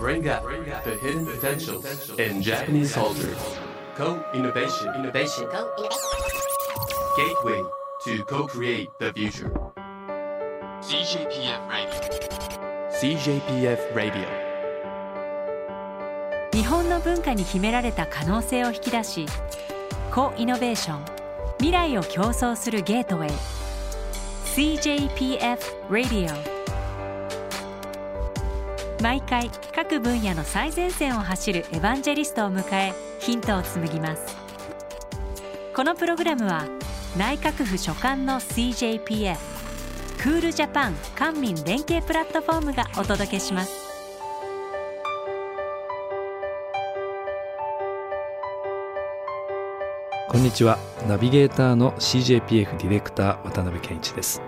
Bring out the hidden potentials in Japanese culture. Co-innovation. Innovation. Gateway to co-create the future. CJPF Radio. CJPF Radio. 日本の文化に秘められた可能性を引き出しコイノベーション未来を競争するゲートウェイ CJPF Radio 毎回各分野の最前線を走るエヴァンジェリストを迎えヒントを紡ぎます。このプログラムは内閣府所管の CJPF クールジャパン官民連携プラットフォームがお届けします。こんにちは。ナビゲーターの CJPF ディレクター渡辺健一です。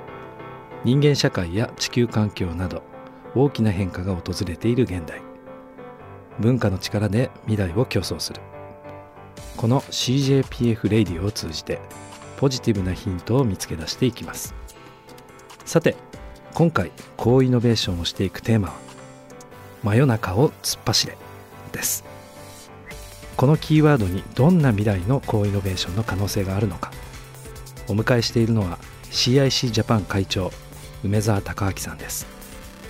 人間社会や地球環境など大きな変化が訪れている現代。文化の力で未来を競争する。この CJPF レディオを通じてポジティブなヒントを見つけ出していきます。さて今回高イノベーションをしていくテーマは真夜中を突っ走れ。です。このキーワードにどんな未来の高イノベーションの可能性があるのか。お迎えしているのは CIC ジャパン会長梅澤孝明さんです。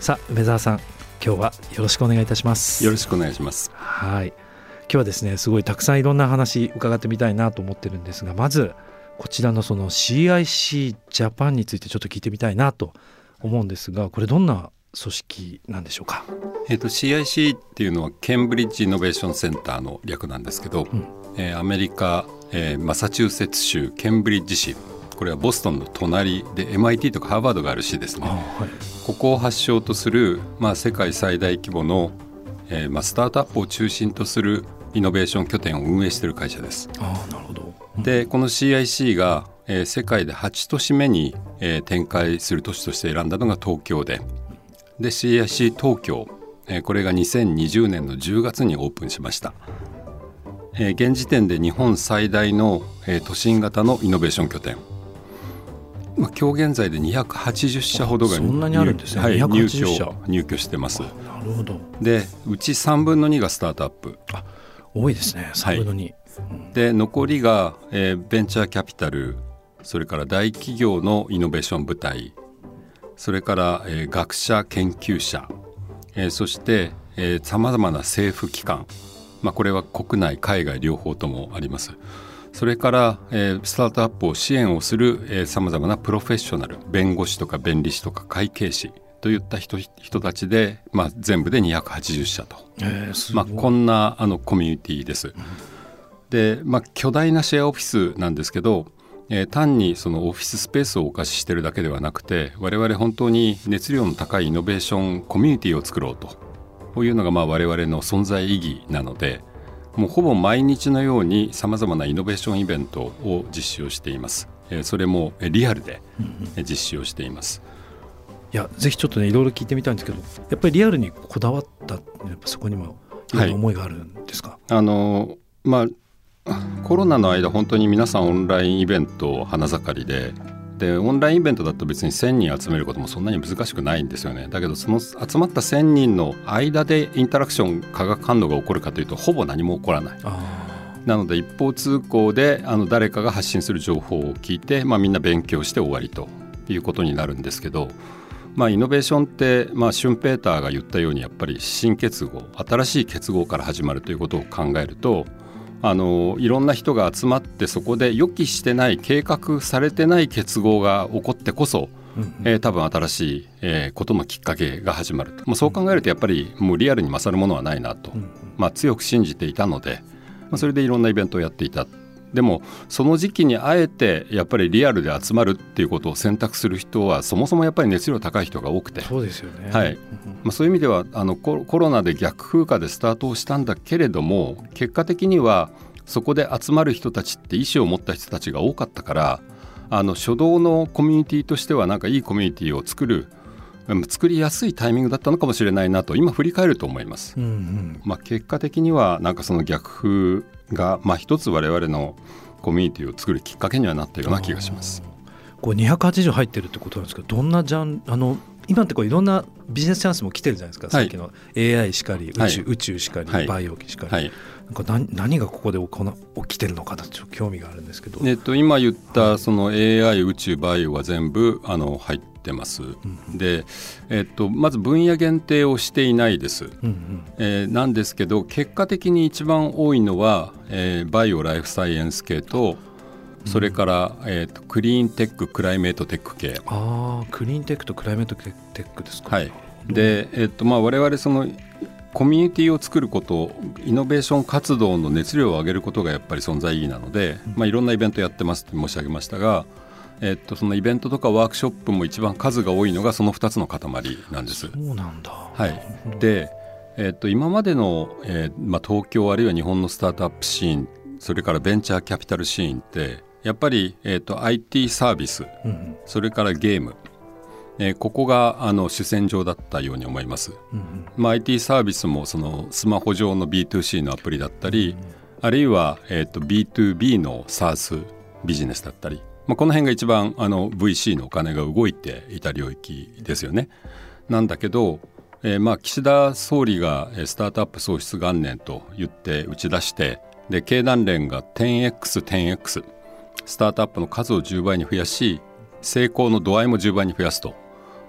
さあ梅澤さん今日はよろしくお願いいたしますよろしくお願いします。はい。今日はですねすごいたくさんいろんな話伺ってみたいなと思ってるんですがまずこちらのその CIC ジャパンについてちょっと聞いてみたいなと思うんですがこれどんな組織なんでしょうか、えーと、CIC っていうのはケンブリッジ・イノベーション・センターの略なんですけど、うん、えー、アメリカ、えー、マサチューセッツ州ケンブリッジ市これはボストンの隣で MIT とかハーバードがある市ですね、はい、ここを発祥とする、まあ、世界最大規模の、えーまあ、スタートアップを中心とするイノベーション拠点を運営している会社です。あなるほど、うん、でこの CIC が、えー、世界で8都市目に、えー、展開する都市として選んだのが東京で。で CIC 東京、えー、これが2020年の10月にオープンしました、えー、現時点で日本最大の、えー、都心型のイノベーション拠点まあ、今日現在で280社ほどがそんなにあるんですね、はい、入居入居してます。なるほど。でうち3分の2がスタートアップ。あ多いですね3分の2、はいで残りが、えー、ベンチャーキャピタルそれから大企業のイノベーション部隊それから、えー、学者研究者、えー、そしてさまざまな政府機関、まあ、これは国内海外両方ともあります。それから、えー、スタートアップを支援をするさまざまなプロフェッショナル弁護士とか弁理士とか会計士といった人人たちで、まあ、全部で280社と、えー、まあ、こんなあのコミュニティです。うん、で、まあ、巨大なシェアオフィスなんですけどえー、単にそのオフィススペースをお貸ししてるだけではなくて我々本当に熱量の高いイノベーションコミュニティを作ろうと。こういうのがまあ我々の存在意義なのでもうほぼ毎日のようにさまざまなイノベーションイベントを実施をしています。えー、それもリアルで実施をしています。いやぜひちょっとねいろいろ聞いてみたいんですけどやっぱりリアルにこだわったやっぱそこにもいろんな思いがあるんですか、はい、あのまあコロナの間本当に皆さんオンラインイベントを花盛りででオンラインイベントだと別に1,000人集めることもそんなに難しくないんですよねだけどその集まった1,000人の間でインタラクション化学反応が起こるかというとほぼ何も起こらない。なので一方通行であの誰かが発信する情報を聞いて、まあ、みんな勉強して終わりということになるんですけど、まあ、イノベーションって、まあ、シュンペーターが言ったようにやっぱり新結合新しい結合から始まるということを考えるとあのいろんな人が集まってそこで予期してない計画されてない結合が起こってこそ、うんうん、えー、多分新しい、えー、ことのきっかけが始まると、まあ、そう考えるとやっぱりもうリアルに勝るものはないなと、うんうん、まあ、強く信じていたので、まあ、それでいろんなイベントをやっていたでもその時期にあえてやっぱりリアルで集まるっていうことを選択する人はそもそもやっぱり熱量高い人が多くて。そうですよね、はい。まあ、そういう意味ではあのコロナで逆風化でスタートをしたんだけれども結果的にはそこで集まる人たちって意思を持った人たちが多かったからあの初動のコミュニティとしてはなんかいいコミュニティを作る作りやすいタイミングだったのかもしれないなと今振り返ると思います。うんうん、まあ、結果的にはなんかその逆風が、まあ、一つ我々のコミュニティを作るきっかけにはなったような気がします。こう280入ってるってことなんですけどどんなジャンあの今ってこういろんなビジネスチャンスも来てるじゃないですか、はい。さっきの AI しかり宇宙,、はい。宇宙しかり、はい。バイオしかり、はい。なんか何何がここで起きてるのかなちょっと興味があるんですけど、えっと、今言ったその AI 宇宙バイオは全部あの入ってます、で、えっと、まず分野限定をしていないです、うんうん。えーなんですけど結果的に一番多いのは、えーバイオライフサイエンス系とそれから、えーとクリーンテッククライメートテック系。ああクリーンテックとクライメートテックですか、はい。で、えっとまあ、我々そのコミュニティを作ることイノベーション活動の熱量を上げることがやっぱり存在意義なので、まあ、いろんなイベントやってますって申し上げましたが、えっと、そのイベントとかワークショップも一番数が多いのがその2つの塊なんです。そうなんだ。はい、で、えっと今までの、えーまあ、東京あるいは日本のスタートアップシーンそれからベンチャーキャピタルシーンってやっぱり、えっと IT サービスうんうん。それからゲーム、えーここがあの主戦場だったように思います。うんうん。まあ、IT サービスもそのスマホ上の B2C のアプリだったり、あるいは、えー、と B2B の SaaS ビジネスだったり、まあ、この辺が一番あの VC のお金が動いていた領域ですよね。なんだけど、えーまあ、岸田総理がスタートアップ創出元年と言って打ち出してで経団連が 10X10X スタートアップの数を10倍に増やし成功の度合いも10倍に増やすと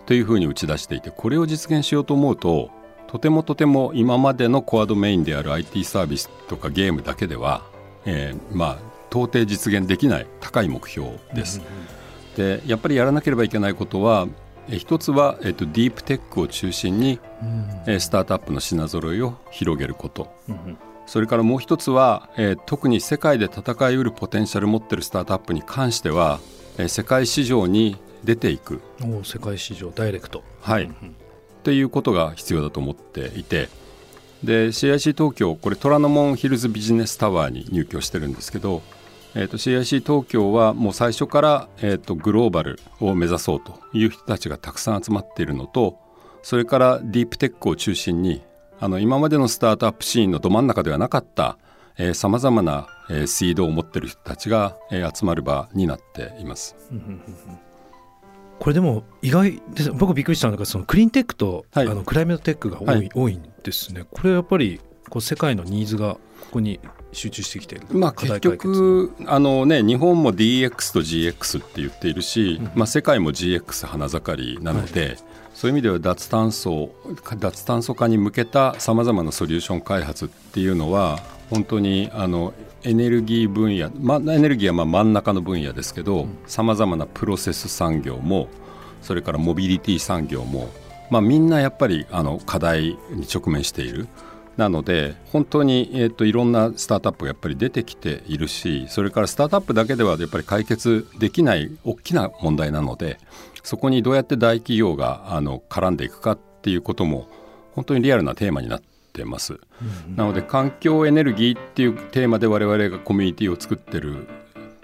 というふうに打ち出していてこれを実現しようと思うととてもとても今までのコアドメインである IT サービスとかゲームだけでは、えーまあ到底実現できない高い目標です。でやっぱりやらなければいけないことはえー一つは、えー、とディープテックを中心に、えースタートアップの品揃えを広げること。それからもう一つは、えー特に世界で戦いうるポテンシャルを持っているスタートアップに関しては、えー世界市場に出ていく、世界市場ダイレクト。はい。っていうことが必要だと思っていて。で CIC 東京これ虎ノ門ヒルズビジネスタワーに入居してるんですけど、えー、と CIC 東京はもう最初から、えー、とグローバルを目指そうという人たちがたくさん集まっているのとそれからディープテックを中心にあの今までのスタートアップシーンのど真ん中ではなかったさまざまな、えーシードを持っている人たちが、えー集まる場になっています。これでも意外です。僕びっくりしたのがそのクリーンテックと、はい。あのクライメートテックが多い,、はい。多いんですね。これやっぱりこう世界のニーズがここに集中してきている。まあ、結局あの、ね、日本も DX と GX って言っているし、まあ、世界も GX 花盛りなので、そういう意味では脱炭素脱炭素化に向けたさまざまなソリューション開発っていうのは本当にあのエネルギー分野、まあ、エネルギーはまあ真ん中の分野ですけどさまざまなプロセス産業もそれからモビリティ産業も、まあ、みんなやっぱりあの課題に直面している。なので本当に、えー、といろんなスタートアップがやっぱり出てきているしそれからスタートアップだけではやっぱり解決できない大きな問題なのでそこにどうやって大企業があの絡んでいくかっていうことも本当にリアルなテーマになってます。なので環境エネルギーっていうテーマで我々がコミュニティを作ってる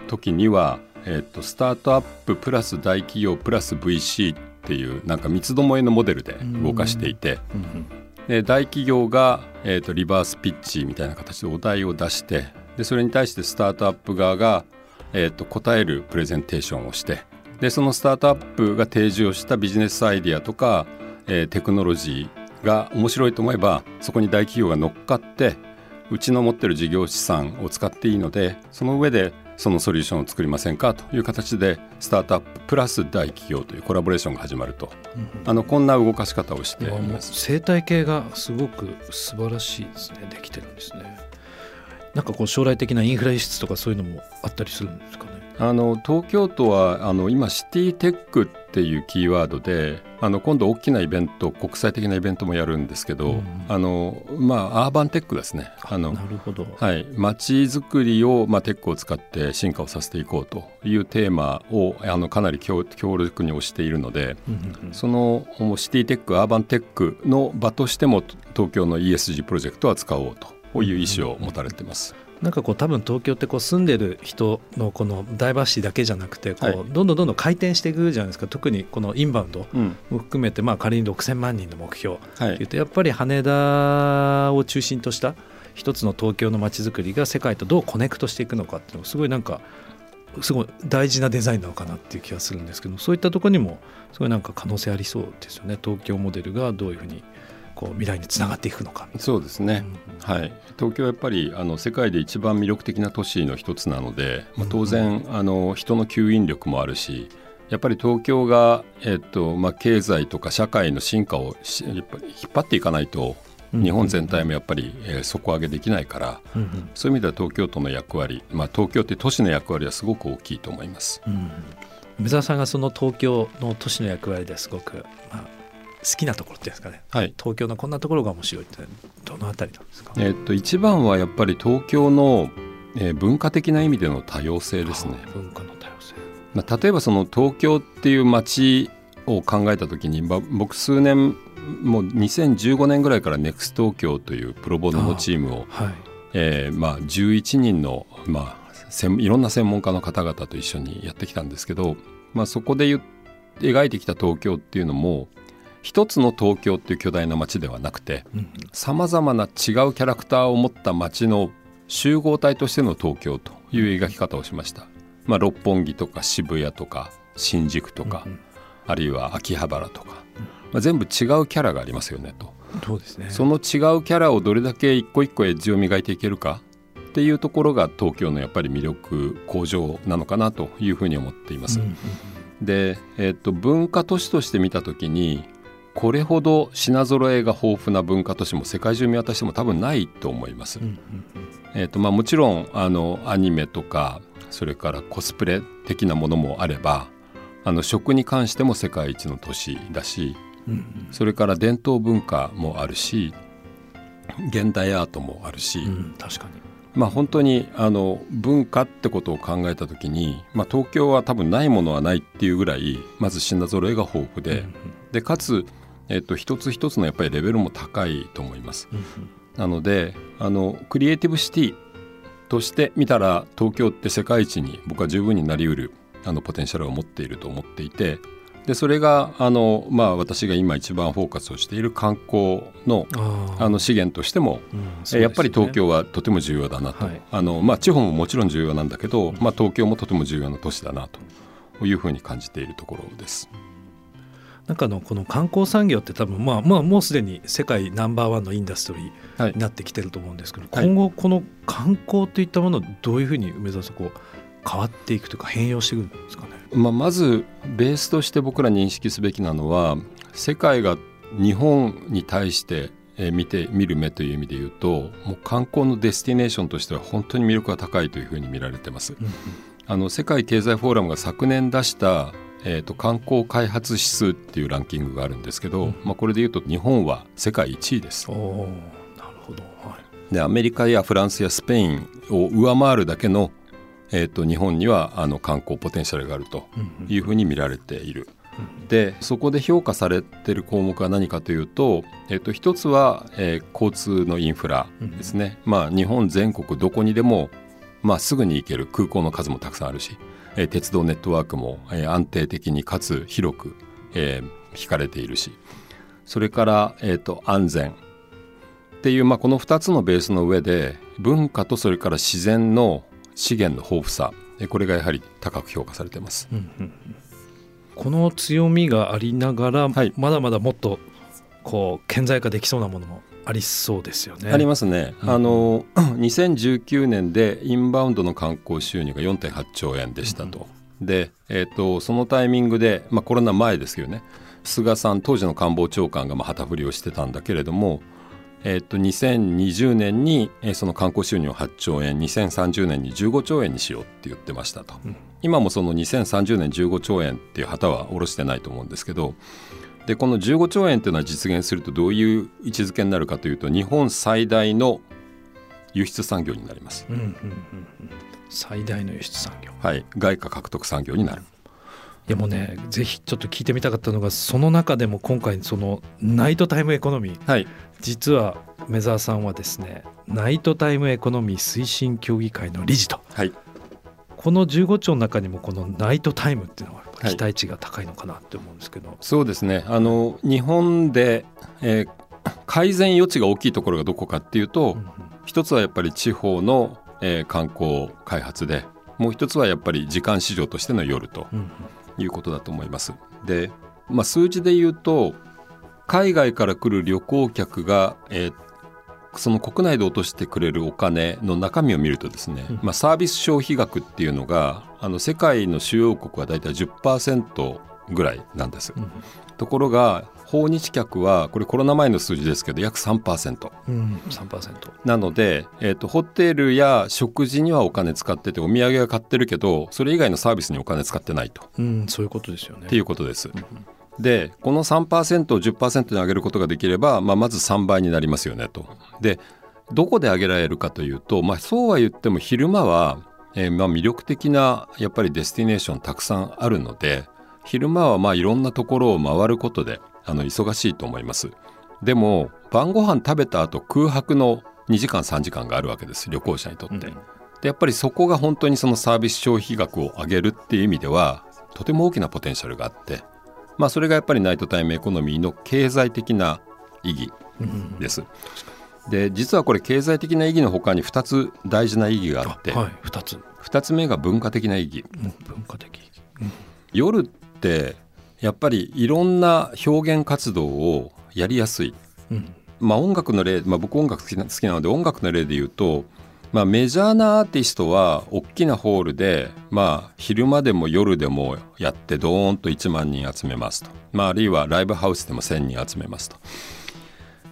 時には、えー、とスタートアッププラス大企業プラス VC っていうなんか三つどもえのモデルで動かしていて。で大企業が、えー、とリバースピッチみたいな形でお題を出してでそれに対してスタートアップ側が、えー、と答えるプレゼンテーションをしてでそのスタートアップが提示をしたビジネスアイデアとか、えーテクノロジーが面白いと思えばそこに大企業が乗っかってうちの持ってる事業資産を使っていいのでその上でそのソリューションを作りませんかという形でスタートアッププラス大企業というコラボレーションが始まると、あのこんな動かし方をして。います。生態系がすごく素晴らしいですね。できてるんですね。なんかこう将来的なインフラ輸出とかそういうのもあったりするんですか？ねあの東京都はあの今シティテックっていうキーワードであの今度大きなイベント国際的なイベントもやるんですけど、うんあのまあアーバンテックですね。あのなるほど、はい、街づくりを、まあ、テックを使って進化をさせていこうというテーマをあのかなり強強力に推しているのでうんうんうん。そのシティテックアーバンテックの場としても東京の ESG プロジェクトは使おうという意思を持たれてます。なんかこう多分東京ってこう住んでる人のこのダイバーシティだけじゃなくてこう、はい。どんどんどんどん回転していくじゃないですか。特にこのインバウンドうん。も含めてまあ仮に6000万人の目標。はい。っていうとやっぱり羽田を中心とした一つの東京の街づくりが世界とどうコネクトしていくのかっていうのがすごいなんかすごい大事なデザインなのかなっていう気がするんですけどそういったところにもすごいなんか可能性ありそうですよね。東京モデルがどういうふうにこう未来につながっていくのかそうですね、うん、はい、東京はやっぱりあの世界で一番魅力的な都市の一つなので、まあ、当然、あの人の吸引力もあるしやっぱり東京が、えっとまあ、経済とか社会の進化を引っ張っていかないと日本全体もやっぱり、えー、底上げできないから、うんうん、そういう意味では東京都の役割、まあ、東京って都市の役割はすごく大きいと思います。うん、梅沢さんがその東京の都市の役割ですごく、まあ、好きなところっていうんですかね、はい、東京のこんなところが面白いってどのあたりなんですか、えー、っと一番はやっぱり東京の、えー、文化的な意味での多様性ですね。文化の多様性、まあ、例えばその東京っていう街を考えた時に、まあ、僕数年もう2015年ぐらいからネクス東京というプロボノのチームを、はい。えーまあ、11人の、まあ、いろんな専門家の方々と一緒にやってきたんですけど、まあ、そこで描いてきた東京っていうのも一つの東京っていう巨大な街ではなくてさまざまな違うキャラクターを持った街の集合体としての東京という描き方をしました。まあ、六本木とか渋谷とか新宿とか、うんうん、あるいは秋葉原とか、まあ、全部違うキャラがありますよねと。そうですね。その違うキャラをどれだけ一個一個エッジを磨いていけるかっていうところが東京のやっぱり魅力向上なのかなというふうに思っています。うんうん。で、えーと、文化都市として見た時にこれほど品揃えが豊富な文化都市も世界中見渡しても多分ないと思います。うんうんうん、えーとまあ、もちろんあのアニメとかそれからコスプレ的なものもあればあの食に関しても世界一の都市だし、うんうん、それから伝統文化もあるし現代アートもあるし、うん、確かに。まあ本当にあの文化ってことを考えた時に、まあ、東京は多分ないものはないっていうぐらいまず品揃えが豊富ででかつ、えっと、一つ一つのやっぱりレベルも高いと思います。なのであのクリエイティブシティとして見たら東京って世界一に僕は十分になりうるあのポテンシャルを持っていると思っていてでそれがあの、まあ、私が今一番フォーカスをしている観光のあの資源としても、うんね、やっぱり東京はとても重要だなと、はい、あのまあ、地方ももちろん重要なんだけど、まあ、東京もとても重要な都市だなというふうに感じているところです。なんかのこの観光産業って多分まあまあもうすでに世界ナンバーワンの industry になってきてると思うんですけど、はい、今後この観光といったものをどういうふうに梅沢さんこう変わっていくというか変容していくんですかね？まあ、まずベースとして僕ら認識すべきなのは世界が日本に対して見て見る目という意味で言うともう観光の destination としては本当に魅力が高いというふうに見られてます。うんうん、あの世界経済フォーラムが昨年出したえーと、観光開発指数っていうランキングがあるんですけど、うん、まあ、これでいうと日本は世界1位です。なるほど、はい、でアメリカやフランスやスペインを上回るだけのえーと、日本にはあの観光ポテンシャルがあるというふうに見られている。でそこで評価されてる項目は何かというと、えーと、一つは、えー、交通のインフラですね、まあ、日本全国どこにでも、まあ、すぐに行ける空港の数もたくさんあるし、えー、鉄道ネットワークも、えー、安定的にかつ広く、えー、引かれているしそれから、えーと安全っていう、まあ、この2つのベースの上で文化とそれから自然の資源の豊富さこれがやはり高く評価されています、うんうん、この強みがありながら、はい、まだまだもっとこう顕在化できそうなものもありそうですよね。ありますね。うん、あの 2019年でインバウンドの観光収入が4.8兆円でしたと。うん、で、えーと、そのタイミングで、まあ、コロナ前ですけどね菅さん当時の官房長官がまあ旗振りをしてたんだけれどもえっと、2020年に、えー、その観光収入を8兆円2030年に15兆円にしようって言ってましたと、うん、今もその2030年15兆円っていう旗は下ろしてないと思うんですけどでこの15兆円っていうのは実現するとどういう位置づけになるかというと日本最大の輸出産業になります、うんうんうん、最大の輸出産業。はい。外貨獲得産業になる、でもねぜひちょっと聞いてみたかったのがその中でも今回そのナイトタイムエコノミー、はい、実は梅沢さんはですねナイトタイムエコノミー推進協議会の理事と、はい、この15兆の中にもこのナイトタイムっていうのは期待値が高いのかなって思うんですけど、はい、そうですね。あの日本で、えー、改善余地が大きいところがどこかっていうと、うんうん、一つはやっぱり地方の、えー、観光開発でもう一つはやっぱり時間市場としての夜とうん。いうことだと思います。で、まあ、数字で言うと海外から来る旅行客が、えーその国内で落としてくれるお金の中身を見るとですね、うん。まあ、サービス消費額っていうのがあの世界の主要国はだいたい10%ぐらいなんです。うん。ところが訪日客はこれコロナ前の数字ですけど約3%。うん、3%なので、えー、とホテルや食事にはお金使っててお土産は買ってるけどそれ以外のサービスにお金使ってないと。うん、そういうことですよね。っていうことです。でこの3%を10%に上げることができれば、まあ、まず3倍になりますよねと。でどこで上げられるかというと、まあ、そうは言っても昼間は、えーまあ魅力的なやっぱり destination たくさんあるので昼間はまあいろんなところを回ることであの忙しいと思います。でも晩ご飯食べた後空白の2時間3時間があるわけです旅行者にとって。うんでやっぱりそこが本当にそのサービス消費額を上げるっていう意味ではとても大きなポテンシャルがあって、まあ、それがやっぱりナイトタイムエコノミーの経済的な意義なんです。で実はこれ経済的な意義の他に2つ大事な意義があって、あはい2つ、2つ目が文化的な意義。うん、文化的夜ってやっぱりいろんな表現活動をやりやすい。うんまあ、音楽の例、まあ、僕音楽好きな好きなので音楽の例で言うと、まあ、メジャーなアーティストは大きなホールで、まあ、昼間でも夜でもやってドーンと1万人集めますと、まあ、あるいはライブハウスでも1,000人集めますと。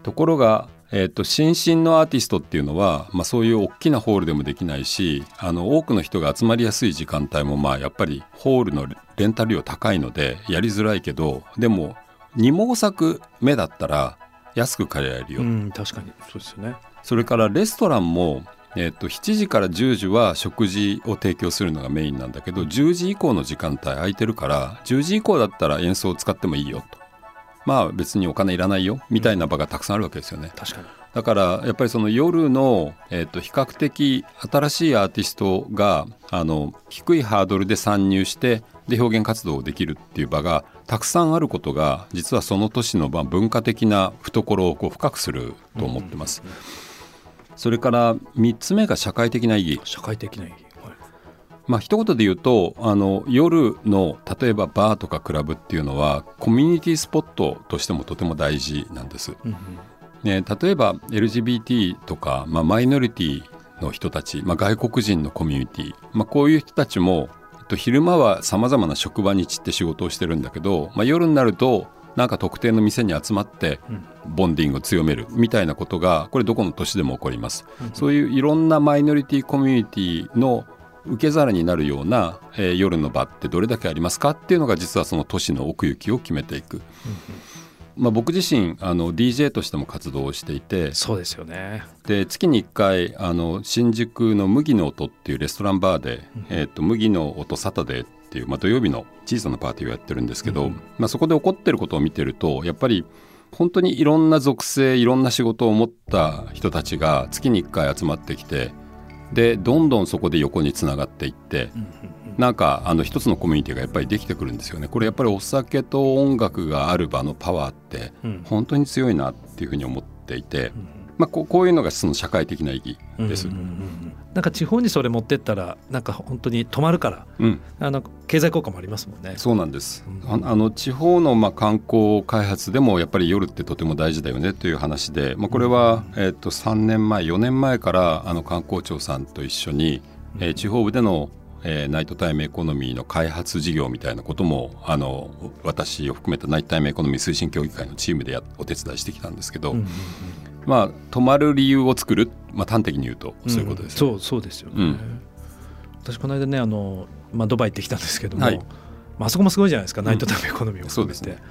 ところが、えー、と新進のアーティストっていうのは、まあ、そういう大きなホールでもできないしあの多くの人が集まりやすい時間帯もまあやっぱりホールのレンタル料高いのでやりづらいけどでも二毛作目だったら安く借りられるよ、うん、確かに。そうですよね。それからレストランも、えー、と7時から10時は食事を提供するのがメインなんだけど10時以降の時間帯空いてるから10時以降だったら演奏を使ってもいいよとまあ別にお金いらないよみたいな場がたくさんあるわけですよね。確かにだからやっぱりその夜の、えー、と比較的新しいアーティストがあの低いハードルで参入してで表現活動をできるっていう場がたくさんあることが実はその都市のまあ文化的な懐をこう深くすると思ってます。それから3つ目が社会的な意義。社会的な意義、はいまあ一言で言うとあの夜の例えばバーとかクラブっていうのはコミュニティスポットとしてもとても大事なんです。うんね、例えば LGBT とか、まあ、マイノリティの人たち、まあ、外国人のコミュニティ、まあ、こういう人たちも、えっと、昼間はさまざまな職場に散って仕事をしてるんだけど、まあ、夜になるとなんか特定の店に集まってボンディングを強めるみたいなことがこれどこの都市でも起こります。そういういろんなマイノリティコミュニティの受け皿になるような、えー夜の場ってどれだけありますかっていうのが実はその都市の奥行きを決めていく。まあ、僕自身あの DJ としても活動をしていてそうですよね。で月に1回あの新宿の麦の音っていうレストランバーで「えー、と麦の音サタデー」っていう、まあ、土曜日の小さなパーティーをやってるんですけど、まあ、そこで起こってることを見てるとやっぱり本当にいろんな属性いろんな仕事を持った人たちが月に1回集まってきてでどんどんそこで横につながっていって、なんかあの一つのコミュニティがやっぱりできてくるんですよね。これやっぱりお酒と音楽がある場のパワーってうん。本当に強いなっていうふうに思っていて、まあ、こうこういうのがその社会的な意義です。うんうんうんうんなんか地方にそれ持ってったらなんか本当に止まるからうん、あの経済効果もありますもんね。そうなんです。うん。ああの地方のまあ観光開発でもやっぱり夜ってとても大事だよねという話で、まあ、これはえっと3年前4年前からあの観光庁さんと一緒に、えー地方部でのえーナイトタイムエコノミーの開発事業みたいなこともあの私を含めたナイトタイムエコノミー推進協議会のチームでやお手伝いしてきたんですけど、うんうんまあ泊まる理由を作る、まあ、端的に言うと。そういうことです、そうそうですよね、うん。私この間ねあの、まあ、ドバイ行ってきたんですけども、はいまああそこもすごいじゃないですか、ナイトタイムエコノミーも含めて、そうですね。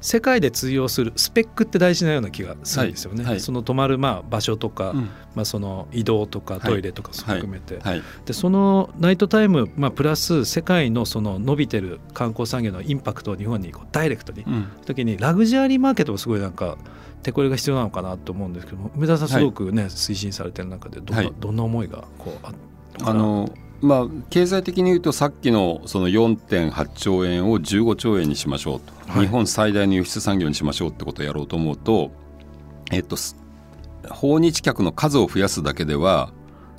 世界で通用するスペックって大事なような気がするんですよね、はいはい。その泊まるまあ場所とか、うん。まあ、その移動とかいトイレとか含めて、はいでそのナイトタイム、まあ、プラス世界のその伸びてる観光産業のインパクトを日本にこうダイレクトに、うん。時にラグジュアリーマーケットもすごいなんか手これが必要なのかなと思うんですけども梅田さんすごくね、推進されてる中でどんな,、はいどんな思いがこうああのまあ、経済的に言うとさっきのその4.8兆円を15兆円にしましょうと、はい。日本最大の輸出産業にしましょうってことをやろうと思うと、えっと、す訪日客の数を増やすだけでは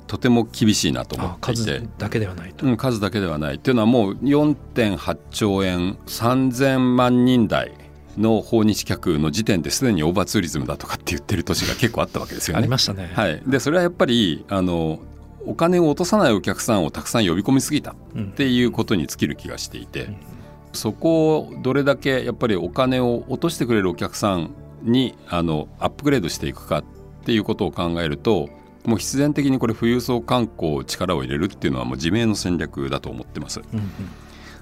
とても厳しいなと思あっていて。数だけではないと、うん、数だけではないっていうのはもう4.8兆円3000万人台の訪日客の時点ですでにオーバーツーリズムだとかって言ってる年が結構あったわけですよありね。ましたね、はい、でそれはやっぱりあのお金を落とさないお客さんをたくさん呼び込みすぎたっうん。ていうことに尽きる気がしていて、うん。そこをどれだけやっぱりお金を落としてくれるお客さんにあのアップグレードしていくかっていうことを考えるともう必然的にこれ富裕層観光力を入れるっていうのはもう自明の戦略だと思ってます。うんうん。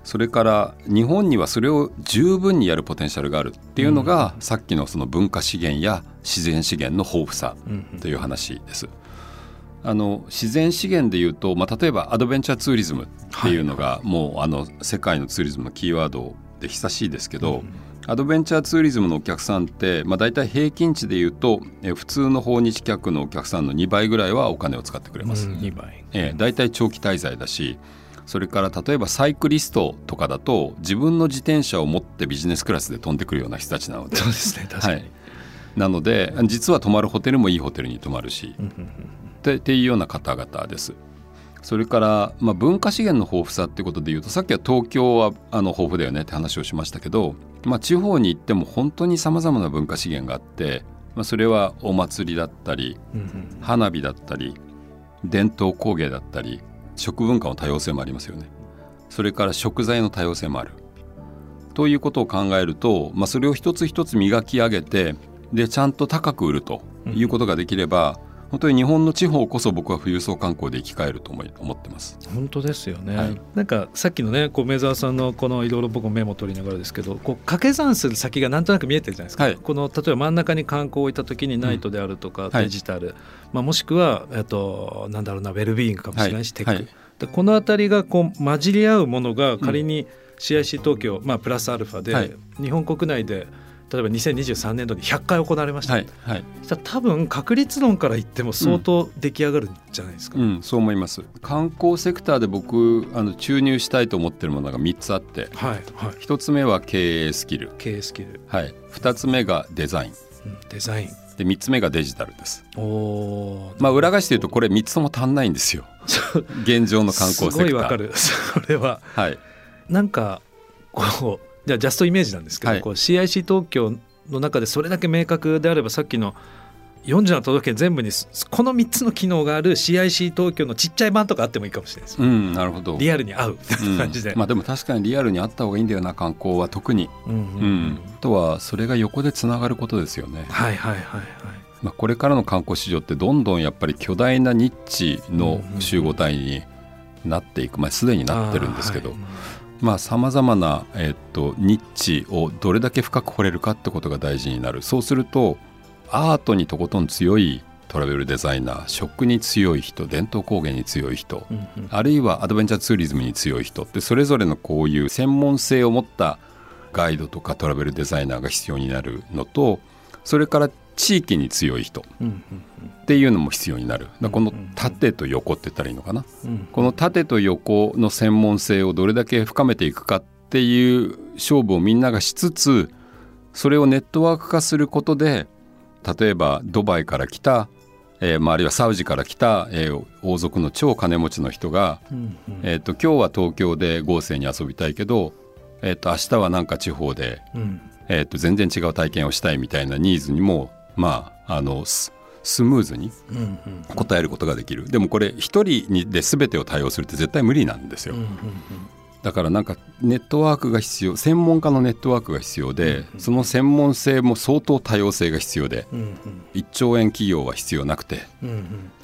それから日本にはそれを十分にやるポテンシャルがあるっていうのが、さっきのその文化資源や自然資源の豊富さうんうん。という話です。あの自然資源でいうと、まあ、例えばアドベンチャーツーリズムっていうのが、もうあの世界のツーリズムのキーワードで久しいですけど、アドベンチャーツーリズムのお客さんって、まあ、大体平均値でいうとえ普通の訪日客のお客さんの2倍ぐらいはお金を使ってくれます。うん2倍。ええ、大体長期滞在だしそれから例えばサイクリストとかだと自分の自転車を持ってビジネスクラスで飛んでくるような人たちなので。そうですね確かに、はい、なので実は泊まるホテルもいいホテルに泊まるし、うんうんうんってっていうような方々です。それから、まあ、文化資源の豊富さっていうことでいうとさっきは東京はあの豊富だよねって話をしましたけど、まあ、地方に行っても本当にさまざまな文化資源があって、まあ、それはお祭りだったりうんうん。花火だったり伝統工芸だったり食文化の多様性もありますよね。それから食材の多様性もある。ということを考えると、まあ、それを一つ一つ磨き上げてでちゃんと高く売るということができれば、本当に日本の地方こそ僕は富裕層観光で生き返ると思い思ってます。本当ですよね、はい。なんかさっきのねこう梅沢さんのこのいろいろ僕もメモ取りながらですけどこう掛け算する先がなんとなく見えてるじゃないですか、はい。この例えば真ん中に観光を置いた時にナイトであるとか、はい。デジタル、まあ、もしくは、えっと、なんだろうなウェルビーイングかもしれないし、テック、はい。でこの辺りがこう混じり合うものが仮に CIC 東京、まあ、プラスアルファで、はい。日本国内で例えば2023年度に100回行われました、はい、はい。そしたら多分確率論から言っても相当出来上がるんじゃないですか。うん、そう思います。観光セクターで僕あの注入したいと思ってるものが3つあって。はいはい。1つ目は経営スキル、経営スキル、はい、2つ目がデザイン。うんデザイン。で3つ目がデジタルです。おおまあ裏返して言うとこれ3つとも足んないんですよ。現状の観光セクター。すごいわかる。それは。はい。なんかこうじゃあジャストイメージなんですけど、はい。こう CIC 東京の中でそれだけ明確であればさっきの47都道府県全部にすこの3つの機能がある CIC 東京のちっちゃい版とかあってもいいかもしれないです、うんなるほど。リアルに合う 感じで、うんまあでも確かにリアルにあった方がいいんだよな観光は特に、うんうんううん。ん、あとはそれが横でつながることですよね、はいはいはいはい。まあ、これからの観光市場ってどんどんやっぱり巨大なニッチの集合体になっていく、まあ、すでになってるんですけど、まあさまざまな、えっとニッチをどれだけ深く掘れるかってことが大事になる。そうするとアートにとことん強いトラベルデザイナー食に強い人伝統工芸に強い人うんうん。あるいはアドベンチャーツーリズムに強い人ってそれぞれのこういう専門性を持ったガイドとかトラベルデザイナーが必要になるのとそれから地域に強い人っていうのも必要になる。この縦と横って言ったらいいのかな？うん。この縦と横の専門性をどれだけ深めていくかっていう勝負をみんながしつつそれをネットワーク化することで例えばドバイから来た、えーまあ、あるいはサウジから来た、えー王族の超金持ちの人が、うんうん。えー、と今日は東京で豪勢に遊びたいけど、えー、と明日はなんか地方で、うん。えー、と全然違う体験をしたいみたいなニーズにもまああのススムーズに答えることができる。でもこれ一人にで全てを対応するって絶対無理なんですよ、だからなんかネットワークが必要専門家のネットワークが必要で、その専門性も相当多様性が必要でうんうん1兆円企業は必要なくて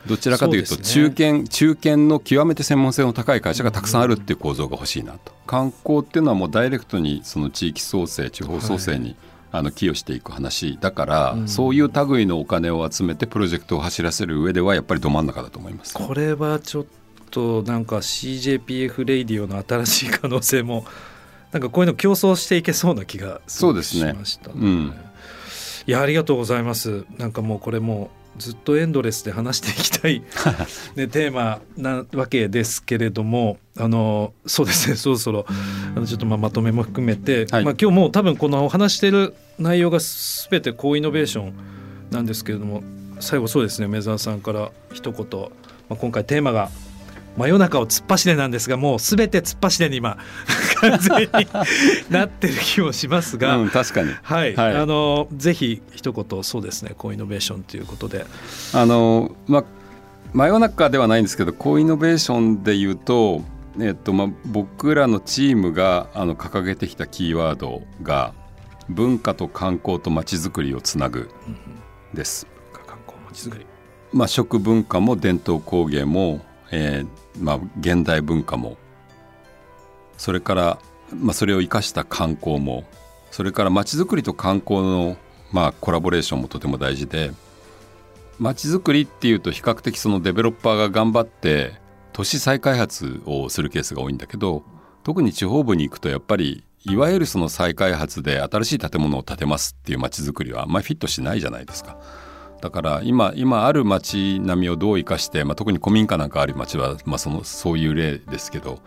どちらかというと中堅、中堅の極めて専門性の高い会社がたくさんあるっていう構造が欲しいなと。観光っていうのはもうダイレクトにその地域創生地方創生に、あの寄与していく話だから、うん。そういう類のお金を集めてプロジェクトを走らせる上ではやっぱりど真ん中だと思います。これはちょっとなんか CJPF レイディオの新しい可能性も なんかこういうの競争していけそうな気がそうですねしました、うん。いやありがとうございます。なんかもうこれもうずっとエンドレスで話していきたい、ね、テーマなわけですけれどもあのそうですねそろそろあのちょっとまあまとめも含めて、はい。まあ、今日もう多分このお話してる内容が全て高イノベーションなんですけれども最後そうですね梅沢さんから一言まあ、今回テーマが真夜中を突っ走れなんですがもうすべて突っ走れに今 完全になってる気もしますが、うん、確かに、はい、はい、あのぜひ一言そうですねコイノベーションということで。あのまあ真夜中ではないんですけどコイノベーションで言うとえっとまあ、僕らのチームがあの掲げてきたキーワードが文化と観光とまちづくりをつなぐです。うん、観光まちづくり。まあ、食文化も伝統工芸も、えーまあ、現代文化も。それから、まあ、それを生かした観光も。それからまちづくりと観光の、まあ、コラボレーションもとても大事で。まちづくりっていうと比較的そのデベロッパーが頑張って都市再開発をするケースが多いんだけど特に地方部に行くとやっぱりいわゆるその再開発で新しい建物を建てますっていうまちづくりはあんまりフィットしないじゃないですか。だから今今ある街並みをどう生かして、まあ、特に古民家なんかある街は、まあ、そのそういう例ですけど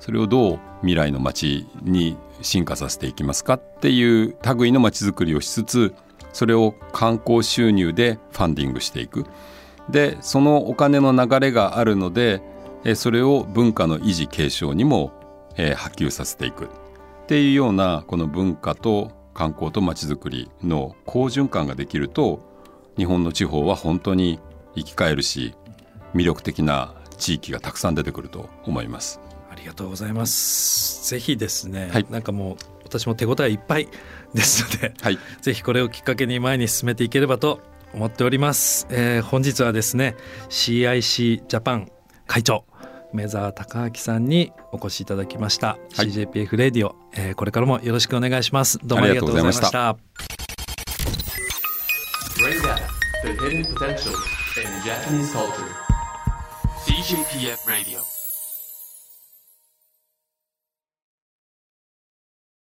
それをどう未来の街に進化させていきますかっていう類の街づくりをしつつそれを観光収入でファンディングしていく。でそのお金の流れがあるのでそれを文化の維持継承にも波及させていく。っていうようなこの文化と観光と街づくりの好循環ができると日本の地方は本当に生き返るし魅力的な地域がたくさん出てくると思います。ありがとうございます。ぜひですね、はい、なんかもう私も手応えいっぱいですので、はい、ぜひこれをきっかけに前に進めていければと思っております、えー、本日はですね CIC ジャパン会長梅沢隆明さんにお越しいただきました、はい、CJPF レディオ、えー、これからもよろしくお願いします。どうもありがとうございました the hidden potential in Japanese culture. CJPF Radio